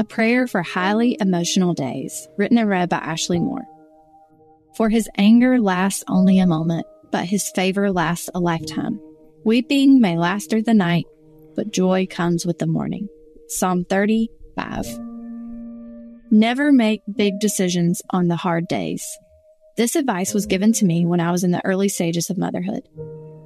A prayer for highly emotional days, written and read by Ashley Moore. For his anger lasts only a moment, but his favor lasts a lifetime. Weeping may last through the night, but joy comes with the morning. Psalm 35. Never make big decisions on the hard days. This advice was given to me when I was in the early stages of motherhood.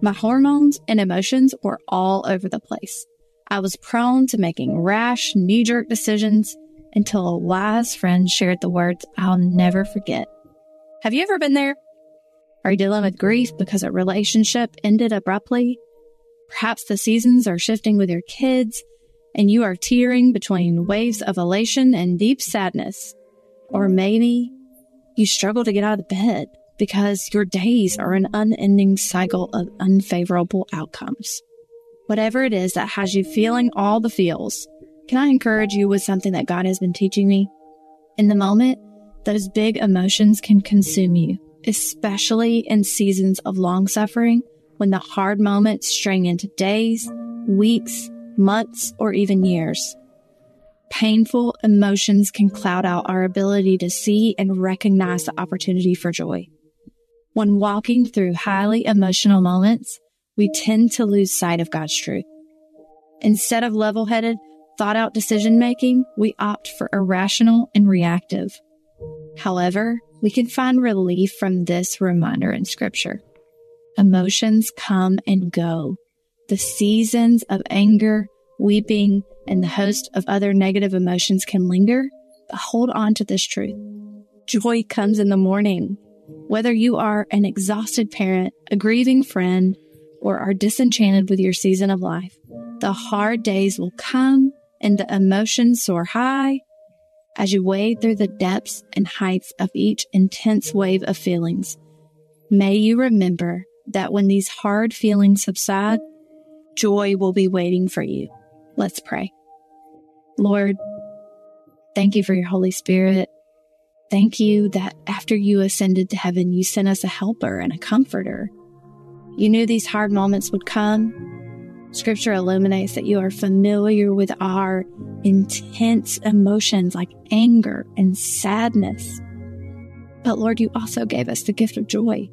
My hormones and emotions were all over the place. I was prone to making rash, knee jerk decisions until a wise friend shared the words I'll never forget. Have you ever been there? Are you dealing with grief because a relationship ended abruptly? Perhaps the seasons are shifting with your kids and you are teetering between waves of elation and deep sadness. Or maybe you struggle to get out of bed because your days are an unending cycle of unfavorable outcomes. Whatever it is that has you feeling all the feels, can I encourage you with something that God has been teaching me? In the moment, those big emotions can consume you, especially in seasons of long suffering when the hard moments string into days, weeks, months, or even years. Painful emotions can cloud out our ability to see and recognize the opportunity for joy. When walking through highly emotional moments, we tend to lose sight of God's truth. Instead of level headed, thought out decision making, we opt for irrational and reactive. However, we can find relief from this reminder in scripture. Emotions come and go. The seasons of anger, weeping, and the host of other negative emotions can linger, but hold on to this truth. Joy comes in the morning. Whether you are an exhausted parent, a grieving friend, or are disenchanted with your season of life, the hard days will come and the emotions soar high as you wade through the depths and heights of each intense wave of feelings. May you remember that when these hard feelings subside, joy will be waiting for you. Let's pray. Lord, Thank you for your Holy Spirit. Thank you that after you ascended to heaven, you sent us a helper and a comforter. You knew these hard moments would come. Scripture illuminates that you are familiar with our intense emotions like anger and sadness. But Lord, you also gave us the gift of joy.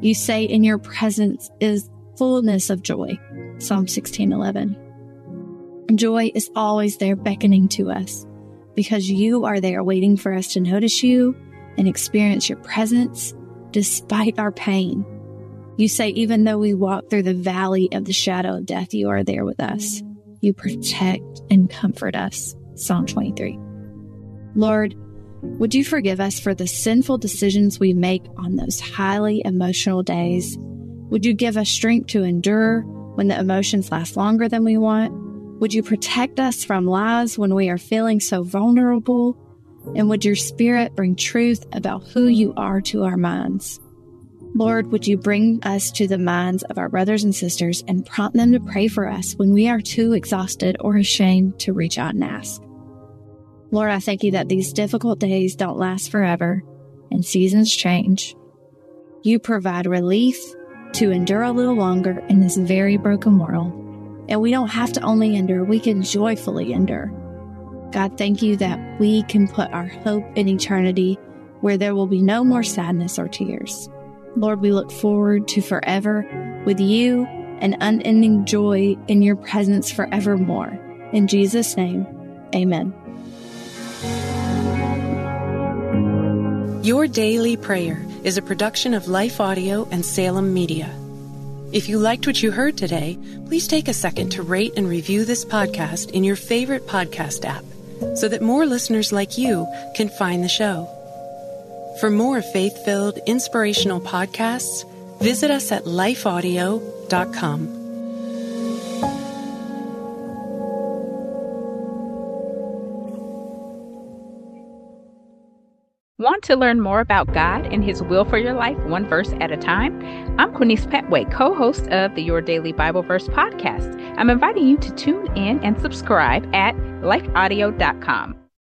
You say in your presence is fullness of joy. Psalm 16 11. Joy is always there beckoning to us because you are there waiting for us to notice you and experience your presence despite our pain. You say, even though we walk through the valley of the shadow of death, you are there with us. You protect and comfort us. Psalm 23. Lord, would you forgive us for the sinful decisions we make on those highly emotional days? Would you give us strength to endure when the emotions last longer than we want? Would you protect us from lies when we are feeling so vulnerable? And would your spirit bring truth about who you are to our minds? Lord, would you bring us to the minds of our brothers and sisters and prompt them to pray for us when we are too exhausted or ashamed to reach out and ask? Lord, I thank you that these difficult days don't last forever and seasons change. You provide relief to endure a little longer in this very broken world. And we don't have to only endure, we can joyfully endure. God, thank you that we can put our hope in eternity where there will be no more sadness or tears. Lord, we look forward to forever with you and unending joy in your presence forevermore. In Jesus' name, amen. Your Daily Prayer is a production of Life Audio and Salem Media. If you liked what you heard today, please take a second to rate and review this podcast in your favorite podcast app so that more listeners like you can find the show. For more faith filled, inspirational podcasts, visit us at lifeaudio.com. Want to learn more about God and His will for your life, one verse at a time? I'm Quinice Petway, co host of the Your Daily Bible Verse podcast. I'm inviting you to tune in and subscribe at lifeaudio.com.